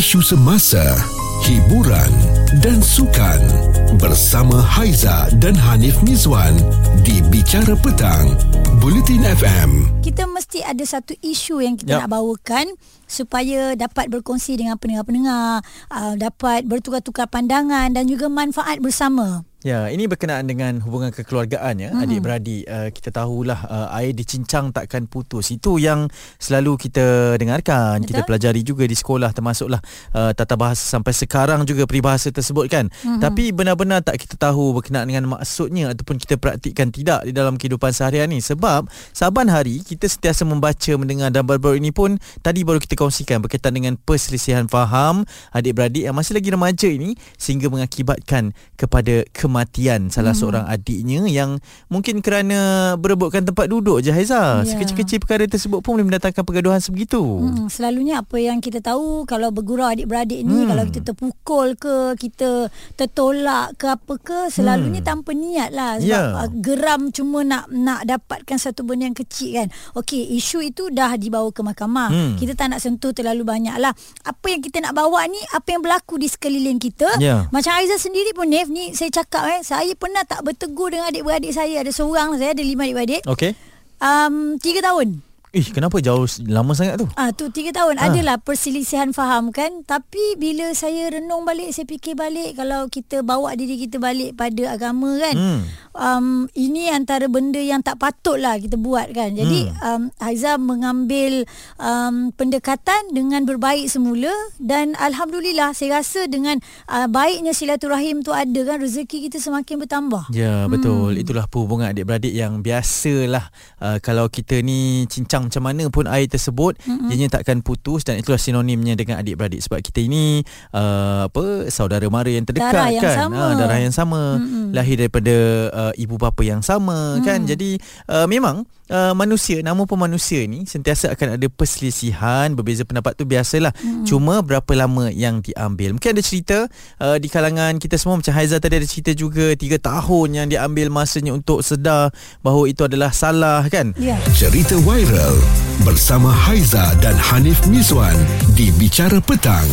isu semasa, hiburan dan sukan bersama Haiza dan Hanif Mizwan di Bicara Petang, Bulletin FM. Kita mesti ada satu isu yang kita Yap. nak bawakan supaya dapat berkongsi dengan pendengar-pendengar, uh, dapat bertukar-tukar pandangan dan juga manfaat bersama. Ya, ini berkenaan dengan hubungan kekeluargaan ya, hmm. adik-beradik. Uh, kita tahulah uh, air dicincang takkan putus. Itu yang selalu kita dengarkan, Betul. kita pelajari juga di sekolah termasuklah uh, tata bahasa sampai sekarang juga peribahasa tersebut kan. Hmm. Tapi benar-benar tak kita tahu berkenaan dengan maksudnya ataupun kita praktikkan tidak di dalam kehidupan seharian ni sebab saban hari kita sentiasa membaca, mendengar dan baru-baru ini pun tadi baru kita kongsikan berkaitan dengan perselisihan faham adik-beradik yang masih lagi remaja ini sehingga mengakibatkan kepada kematian salah hmm. seorang adiknya yang mungkin kerana berebutkan tempat duduk je Haiza. Ya. Sekecil-kecil perkara tersebut pun boleh mendatangkan pergaduhan sebegitu. Hmm, selalunya apa yang kita tahu kalau bergurau adik-beradik ni Hmm. kalau kita terpukul ke kita tertolak ke apa ke selalunya Hmm. tanpa niat lah sebab Ya. uh, geram cuma nak nak dapatkan satu benda yang kecil kan. Okey, isu itu dah dibawa ke mahkamah. Hmm. Kita tak nak sentuh terlalu banyak lah. Apa yang kita nak bawa ni apa yang berlaku di sekeliling kita. Ya. Macam Aizah sendiri pun Nef ni saya cakap eh saya pernah tak bertegur dengan adik-beradik saya ada seorang saya ada lima adik-beradik. Okey. Um, tiga tahun. Ih, kenapa jauh lama sangat tu? Ah tu tiga tahun Ah. adalah perselisihan faham kan tapi bila saya renung balik saya fikir balik kalau kita bawa diri kita balik pada agama kan Hmm. Um, ini antara benda yang tak patutlah kita buat kan jadi um, Haiza mengambil um, pendekatan dengan berbaik semula dan alhamdulillah saya rasa dengan uh, baiknya silaturahim tu ada kan rezeki kita semakin bertambah Ya betul hmm. Itulah perhubungan adik-beradik yang biasalah uh, Kalau kita ni cincang macam mana pun air tersebut mm-hmm. Ianya takkan putus Dan itulah sinonimnya dengan adik-beradik Sebab kita ini uh, apa Saudara mara yang terdekat Darah yang kan sama. Ah, Darah yang sama Mm-mm. Lahir daripada uh, ibu bapa yang sama Mm. kan? Jadi uh, memang uh, manusia Nama pun manusia ni Sentiasa akan ada perselisihan Berbeza pendapat tu biasalah. Mm-mm. Cuma berapa lama yang diambil? Mungkin ada cerita uh, Di kalangan kita semua Macam Haizal tadi ada cerita juga Tiga tahun yang diambil masanya Untuk sedar Bahawa itu adalah salah kan? Ya. Cerita viral bersama Haiza dan Hanif Mizwan di Bicara Petang,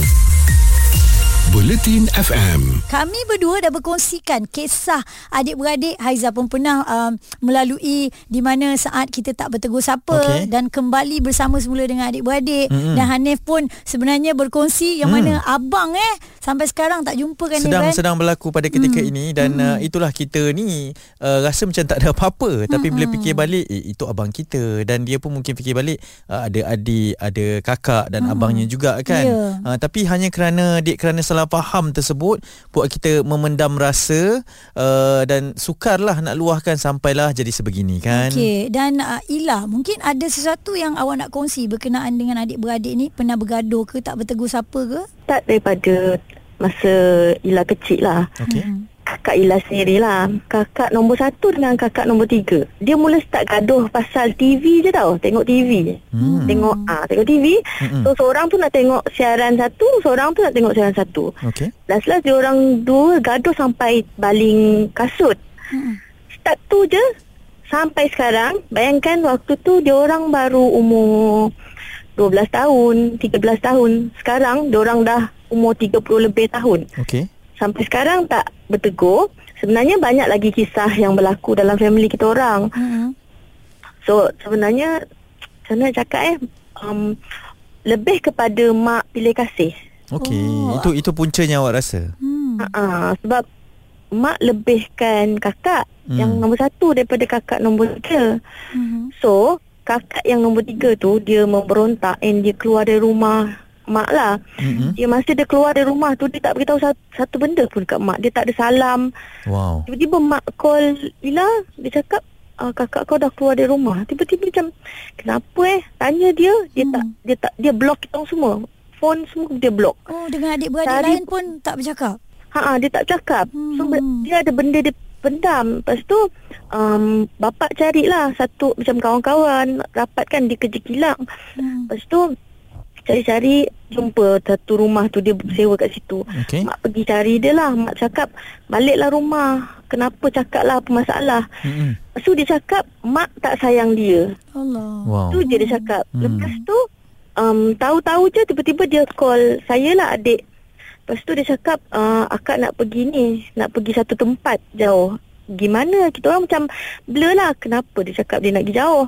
Bulletin FM. Kami berdua dah berkongsikan kisah adik-beradik Haiza pun pernah um, melalui di mana saat kita tak bertegur sapa Okey. dan kembali bersama semula dengan adik-beradik Mm-mm. dan Hanif pun sebenarnya berkongsi yang Mm. mana abang eh sampai sekarang tak jumpa kan sedang Nif, kan? sedang berlaku pada ketika ini dan uh, itulah kita ni uh, rasa macam tak ada apa-apa tapi bila fikir balik eh, itu abang kita dan dia pun mungkin fikir balik uh, ada adik ada kakak dan abangnya juga kan Ya. uh, tapi hanya kerana dia kerana salah faham tersebut buat kita memendam rasa uh, dan sukarlah nak luahkan sampailah jadi sebegini kan Okey dan uh, Ila mungkin ada sesuatu yang awak nak kongsi berkenaan dengan adik-beradik ni pernah bergaduh ke tak bertegur sapa ke? start daripada masa Ila kecil lah. okey Kakak Ila sendiri lah. Kakak nombor satu dengan kakak nombor tiga. Dia mula start gaduh pasal TV je tau. Tengok TV. Hmm. Tengok ah tengok TV. Mm-mm. So seorang tu nak tengok siaran satu, seorang tu nak tengok siaran satu. okey Last-last dia orang dua gaduh sampai baling kasut. Hmm. Start tu je sampai sekarang. Bayangkan waktu tu dia orang baru umur 12 tahun, 13 tahun. Sekarang dia orang dah umur 30 lebih tahun. okey Sampai sekarang tak bertegur. Sebenarnya banyak lagi kisah yang berlaku dalam family kita orang. Hmm. So sebenarnya macam mana nak cakap eh um, lebih kepada mak pilih kasih. okey Oh. itu itu puncanya awak rasa Hmm. Uh, sebab mak lebihkan kakak hmm. yang nombor satu daripada kakak nombor tiga. Hmm. So kakak yang nombor tiga tu dia memberontak and dia keluar dari rumah mak lah. Mm-mm. Dia masa dia keluar dari rumah tu dia tak beritahu satu, satu benda pun kat mak. Dia tak ada salam. wow Tiba-tiba mak call Lila Dia cakap uh, Kakak kau dah keluar dari rumah Tiba-tiba macam Kenapa eh Tanya dia Dia Hmm. tak Dia tak Dia block kita orang semua Phone semua dia block Oh dengan adik-beradik Tadi- lain pun tak bercakap. Ha dia tak cakap So Hmm. ber- dia ada benda dia pendam Lepas tu um, Bapak carilah Satu macam kawan-kawan Rapatkan dia kerja kilang Hmm. Lepas tu Cari-cari Jumpa satu rumah tu Dia sewa kat situ okey Mak pergi cari dia lah Mak cakap Baliklah rumah Kenapa cakap lah Apa masalah. Lepas tu dia cakap Mak tak sayang dia Allah. wow Tu je dia cakap Hmm. Lepas tu um, tahu-tahu je tiba-tiba dia call saya lah adik. Lepas tu dia cakap uh, akak nak pergi ni, nak pergi satu tempat jauh. Gimana? Kita orang macam blur lah. Kenapa dia cakap dia nak pergi jauh?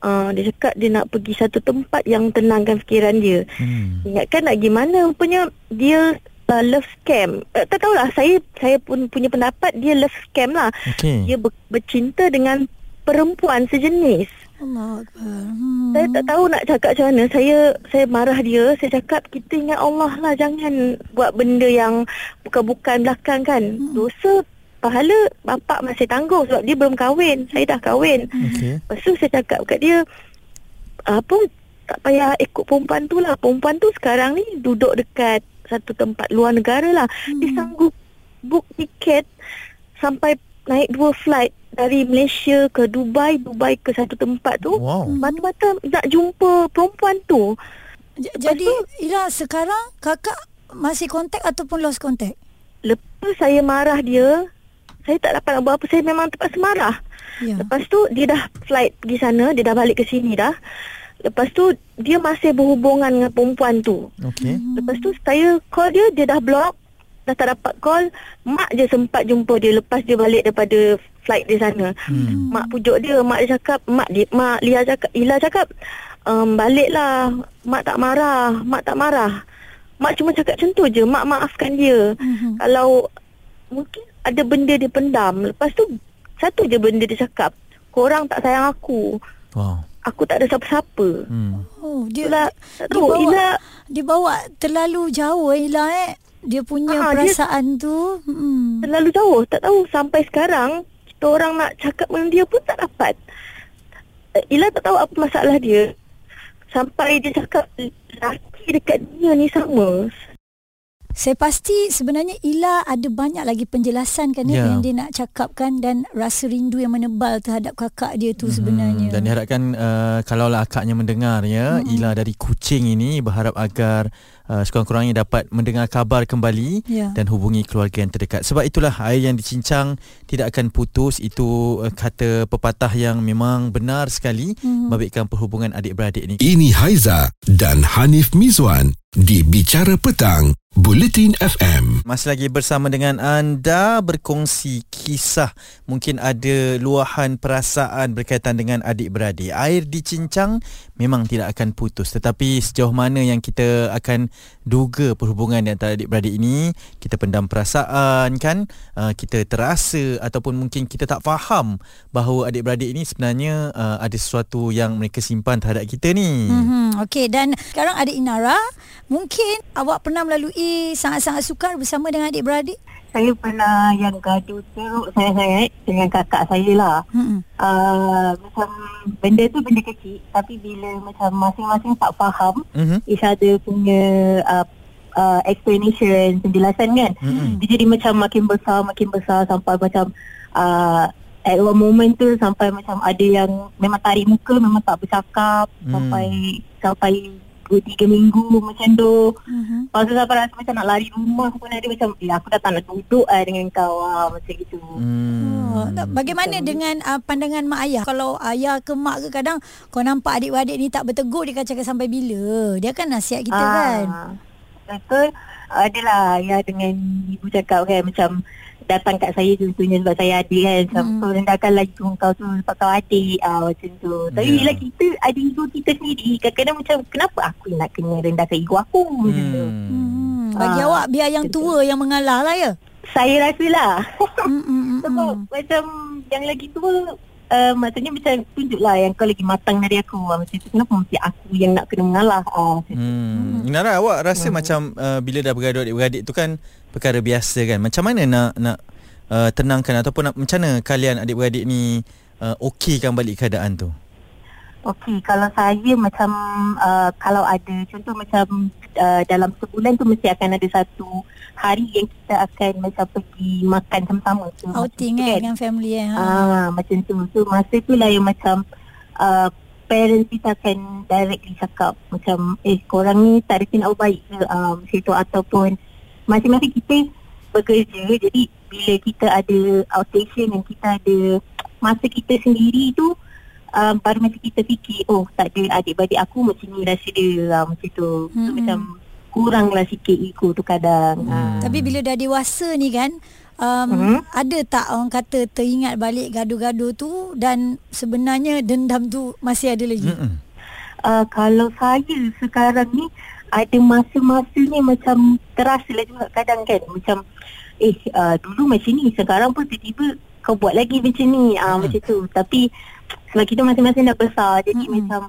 Uh, dia cakap dia nak pergi satu tempat yang tenangkan fikiran dia. Hmm. Ingatkan nak gimana Rupanya dia uh, love scam uh, Tak tahulah Saya saya pun punya pendapat Dia love scam lah Okey. Dia ber, bercinta dengan Perempuan sejenis Allah Akbar. Hmm. Saya tak tahu nak cakap macam mana Saya saya marah dia Saya cakap kita ingat Allah lah Jangan buat benda yang Bukan-bukan belakang kan Dosa Pahala bapak masih tanggung Sebab dia belum kahwin Saya dah kahwin Okey. Lepas tu saya cakap kat dia apa tak payah ikut perempuan tu lah. Perempuan tu sekarang ni duduk dekat satu tempat luar negara lah. Hmm. Dia sanggup book tiket sampai naik dua flight dari Malaysia ke Dubai, Dubai ke satu tempat tu. Wow. Mata-mata nak jumpa perempuan tu. J- Jadi Ila sekarang kakak masih kontak ataupun lost kontak? Lepas saya marah dia, saya tak dapat nak buat apa. Saya memang terpaksa marah. Ya. Lepas tu dia dah flight pergi sana, dia dah balik ke sini dah. Lepas tu dia masih berhubungan dengan perempuan tu. Okey. Lepas tu saya call dia, dia dah block. Dah tak dapat call. Mak je sempat jumpa dia lepas dia balik daripada flight di sana. Hmm. Mak pujuk dia, mak dia cakap, mak dia, mak Lia cakap, Ila cakap, um, baliklah, mak tak marah, mak tak marah. Mak cuma cakap macam tu je, mak maafkan dia. Mhm. Kalau mungkin ada benda dia pendam. Lepas tu satu je benda dia cakap, korang tak sayang aku. Wow. Aku tak ada siapa-siapa. Hmm. Oh, dia Itulah, dia tahu, bawa, Ila dia bawa terlalu jauh eh, Ila eh. Dia punya dia- perasaan tu. Hmm. terlalu jauh. Tak tahu sampai sekarang kita orang nak cakap dengan dia pun tak dapat. Eh, Ila tak tahu apa masalah dia. Sampai dia cakap lelaki dekat dia ni sama. Saya pasti sebenarnya Ila ada banyak lagi penjelasan kan yeah. yang dia nak cakapkan dan rasa rindu yang menebal terhadap kakak dia tu sebenarnya. Hmm, dan diharapkan uh, kalaulah akaknya mendengar ya Hmm. Ila dari Kuching ini berharap agar uh, sekurang-kurangnya dapat mendengar kabar kembali Ya. dan hubungi keluarga yang terdekat. Sebab itulah air yang dicincang tidak akan putus itu uh, kata pepatah yang memang benar sekali Hmm. membabitkan perhubungan adik-beradik ini. Ini Haiza dan Hanif Mizwan di Bicara Petang, Bulletin FM. Masih lagi bersama dengan anda berkongsi kisah mungkin ada luahan perasaan berkaitan dengan adik-beradik. Air dicincang memang tidak akan putus tetapi sejauh mana yang kita akan duga perhubungan di antara adik-beradik ini, kita pendam perasaan kan, uh, kita terasa ataupun mungkin kita tak faham bahawa adik-beradik ini sebenarnya uh, ada sesuatu yang mereka simpan terhadap kita ni. Mm-hmm. Okey dan sekarang ada Inara. Mungkin awak pernah melalui sangat-sangat sukar bersama dengan adik-beradik? Saya pernah yang gaduh teruk sangat-sangat dengan kakak saya lah. Hmm. Uh, macam benda tu benda kecil tapi bila macam masing-masing tak faham Mhm. each other punya uh, uh, explanation, penjelasan kan. Mhm. Dia jadi macam makin besar, makin besar sampai macam uh, at one moment tu sampai macam ada yang memang tarik muka, memang tak bercakap Hmm. sampai sampai dua tiga minggu macam tu. Mm-hmm. Lepas tu sampai rasa macam nak lari rumah pun ada macam eh aku dah tak nak duduk lah dengan kau lah macam gitu. Hmm. Oh, tak- bagaimana dengan uh, pandangan mak ayah? Kalau ayah ke mak ke kadang kau nampak adik-beradik ni tak bertegur dia akan cakap sampai bila? Dia kan nasihat kita Ah, kan. Betul. Adalah ya dengan ibu cakap kan macam datang kat saya contohnya sebab saya adik kan macam Hmm. kau rendahkan lagi kau tu sebab kau adik ah, macam tu. Tapi Ya. bila kita ada ego kita sendiri kadang-kadang macam kenapa aku nak kena rendahkan ego aku macam tu. Hmm. Hmm. Bagi Ah, awak biar yang tua yang mengalah lah ya. Saya rasa lah. Hmm, hmm, hmm, Sebab hmm. macam yang lagi tua uh, maksudnya macam tunjuklah yang kau lagi matang dari aku ah, macam tu kenapa mesti aku yang nak kena mengalah ah, macam tu. Hmm. Inara awak rasa Hmm. macam uh, bila dah bergaduh adik-beradik tu kan perkara biasa kan. Macam mana nak nak uh, tenangkan ataupun nak, macam mana kalian adik-beradik ni uh, okeykan balik keadaan tu? Okey, kalau saya macam uh, kalau ada contoh macam uh, dalam sebulan tu mesti akan ada satu hari yang kita akan macam pergi makan sama-sama. So, Outing macam tu kan dengan family eh. Ha. Ah, macam tu. So masa tu lah yang macam uh, parents kita akan directly cakap macam eh korang ni tak ada tindak baik ke uh, macam tu ataupun masing-masing kita bekerja jadi bila kita ada outstation dan kita ada masa kita sendiri tu um, baru masa kita fikir oh tak ada adik-beradik aku macam ni rasa dia uh, macam tu so, Mm-mm. macam kuranglah sikit ego tu kadang hmm. Tapi bila dah dewasa ni kan um, Mhm. ada tak orang kata teringat balik gaduh-gaduh tu dan sebenarnya dendam tu masih ada lagi. Mm-mm. uh, kalau saya sekarang ni ada masa-masanya macam terasa lah juga kadang kan macam eh uh, dulu macam ni sekarang pun tiba-tiba kau buat lagi macam ni uh, hmm. macam tu tapi sebab kita masing-masing dah besar jadi Mm-mm. macam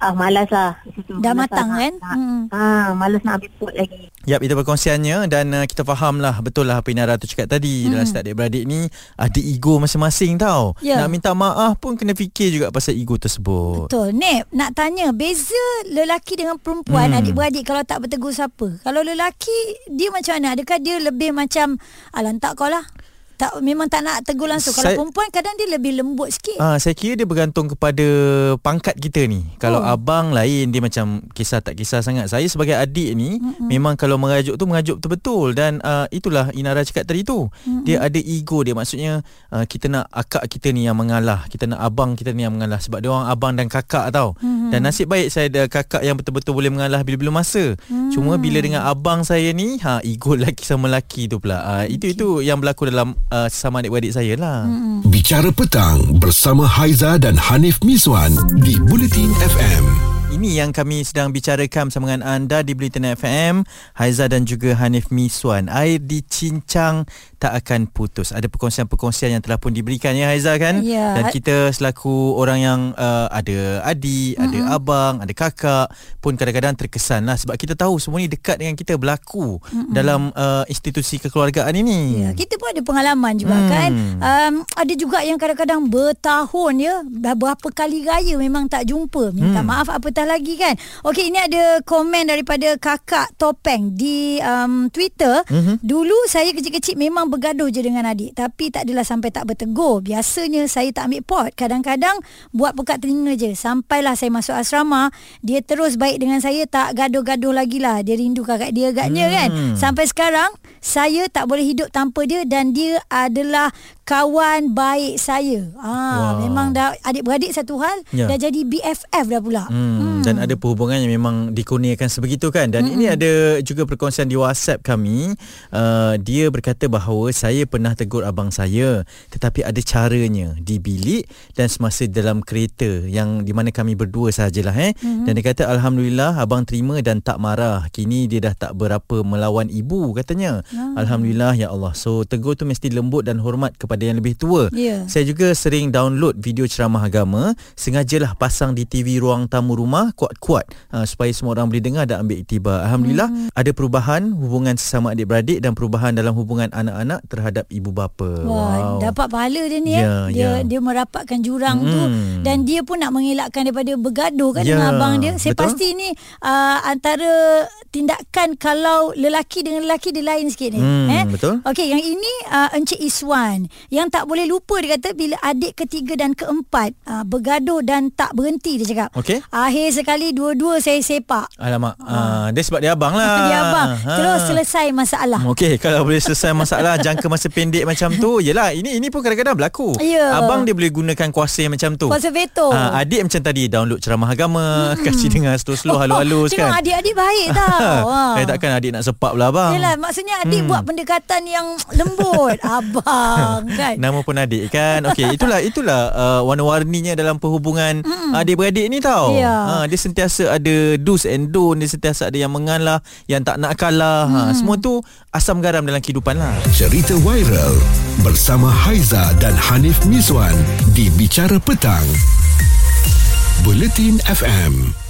ah malas lah Dah Malas matang lah kan? nak, Hmm. ah malas nak ambil pot lagi Yap, itu perkongsiannya dan uh, kita faham lah betul lah apa Inara tu cakap tadi. Hmm. Dalam setiap adik-beradik ni ada ego masing-masing tau. Ya. Nak minta maaf pun kena fikir juga pasal ego tersebut. Betul. Nek, nak tanya beza lelaki dengan perempuan Hmm. adik-beradik kalau tak bertegur siapa? Kalau lelaki dia macam mana? Adakah dia lebih macam alah tak kau lah. Tak memang tak nak tegur langsung. Kalau Saya- perempuan kadang dia lebih lembut sikit. Ah, saya kira dia bergantung kepada pangkat kita ni. Kalau Oh. abang lain dia macam kisah tak kisah sangat. Saya sebagai adik ni Mm-mm. memang kalau merajuk tu merajuk betul-betul dan uh, itulah Inara cakap tadi tu. Mm-mm. Dia ada ego dia maksudnya uh, kita nak akak kita ni yang mengalah, kita nak abang kita ni yang mengalah sebab dia orang abang dan kakak tau. Mm-hmm. Dan nasib baik saya ada kakak yang betul-betul boleh mengalah bila-bila masa. Mm. Cuma bila dengan abang saya ni ha ego lelaki sama lelaki tu pula. Uh, itu itu yang berlaku dalam uh, sesama adik-beradik saya lah. Mm. Bicara petang bersama Haiza dan Hanif Miswan di Bulletin FM. Ini yang kami sedang bicarakan bersama dengan anda di Bulletin FM Haiza dan juga Hanif Miswan Air dicincang tak akan putus Ada perkongsian-perkongsian yang telah pun diberikan ya Haiza kan Ya. Dan kita selaku orang yang uh, ada adik, mm-hmm. ada abang, ada kakak Pun kadang-kadang terkesan lah Sebab kita tahu semua ni dekat dengan kita berlaku mm-hmm. Dalam uh, institusi kekeluargaan ini Ya, kita pun ada pengalaman juga hmm. kan. Um, ada juga yang kadang-kadang bertahun ya, dah berapa kali raya memang tak jumpa. Minta hmm. maaf apatah lagi kan. Okey, ini ada komen daripada kakak Topeng di um, Twitter. Mhm. Dulu saya kecil-kecil memang bergaduh je dengan adik, tapi tak adalah sampai tak bertegur. Biasanya saya tak ambil pot. Kadang-kadang buat pekat telinga je. Sampailah saya masuk asrama, dia terus baik dengan saya, tak gaduh-gaduh lagi lah. Dia rindu kakak dia agaknya Hmm. kan. Sampai sekarang saya tak boleh hidup tanpa dia dan dia adalah kawan baik saya. Ah Wow. memang dah adik-beradik satu hal Ya. dah jadi BFF dah pula. Hmm, hmm. Dan ada perhubungan yang memang dikurniakan sebegitu kan Dan hmm. ini ada juga perkongsian di WhatsApp kami uh, Dia berkata bahawa saya pernah tegur abang saya Tetapi ada caranya di bilik dan semasa dalam kereta Yang di mana kami berdua sajalah eh. Hmm. Dan dia kata Alhamdulillah abang terima dan tak marah Kini dia dah tak berapa melawan ibu katanya Ah. Alhamdulillah ya Allah So tegur tu mesti lembut dan hormat kepada yang lebih tua Ya. saya juga sering download video ceramah agama Sengajalah pasang di TV ruang tamu rumah Kuat-kuat uh, Supaya semua orang boleh dengar dan ambil iktibar Alhamdulillah hmm. ada perubahan hubungan sesama adik-beradik Dan perubahan dalam hubungan anak-anak terhadap ibu bapa Wah, dapat pahala dia ni Ya, ya. Dia ya. dia merapatkan jurang tu Mm. dan dia pun nak mengelakkan daripada bergaduh kan Ya, dengan abang dia. Saya betul. pasti ni uh, antara tindakan kalau lelaki dengan lelaki dia lain sikit ni. Hmm, eh? betul. Okey, yang ini uh, Encik Iswan yang tak boleh lupa dia kata bila adik ketiga dan keempat uh, bergaduh dan tak berhenti dia cakap. Okey. Akhir sekali dua-dua saya sepak. Alamak uh, Dia sebab dia abang lah Dia abang Ha. terus selesai masalah. Okey, kalau boleh selesai masalah jangka masa pendek macam tu, yalah ini ini pun kadang-kadang berlaku. Ya. Abang dia boleh gunakan kuasa yang macam tu. Kuasa veto. Ah, adik macam tadi download ceramah agama, hmm. kasih dengar slow-slow halus-halus Tengok kan. adik-adik baik tau. Wah. Eh takkan adik nak sepak pula abang. Yelah maksudnya adik hmm. buat pendekatan yang lembut Abang kan Nama pun adik kan Okey itulah itulah uh, warna-warninya dalam perhubungan mm. adik-beradik ni tau. Ya. Ha, dia sentiasa ada do's and don't, dia sentiasa ada yang mengalah, yang tak nak kalah. Mm. Ha, semua tu asam garam dalam kehidupan lah. Cerita viral bersama Haiza dan Hanif Miswan di Bicara Petang. Bulletin FM.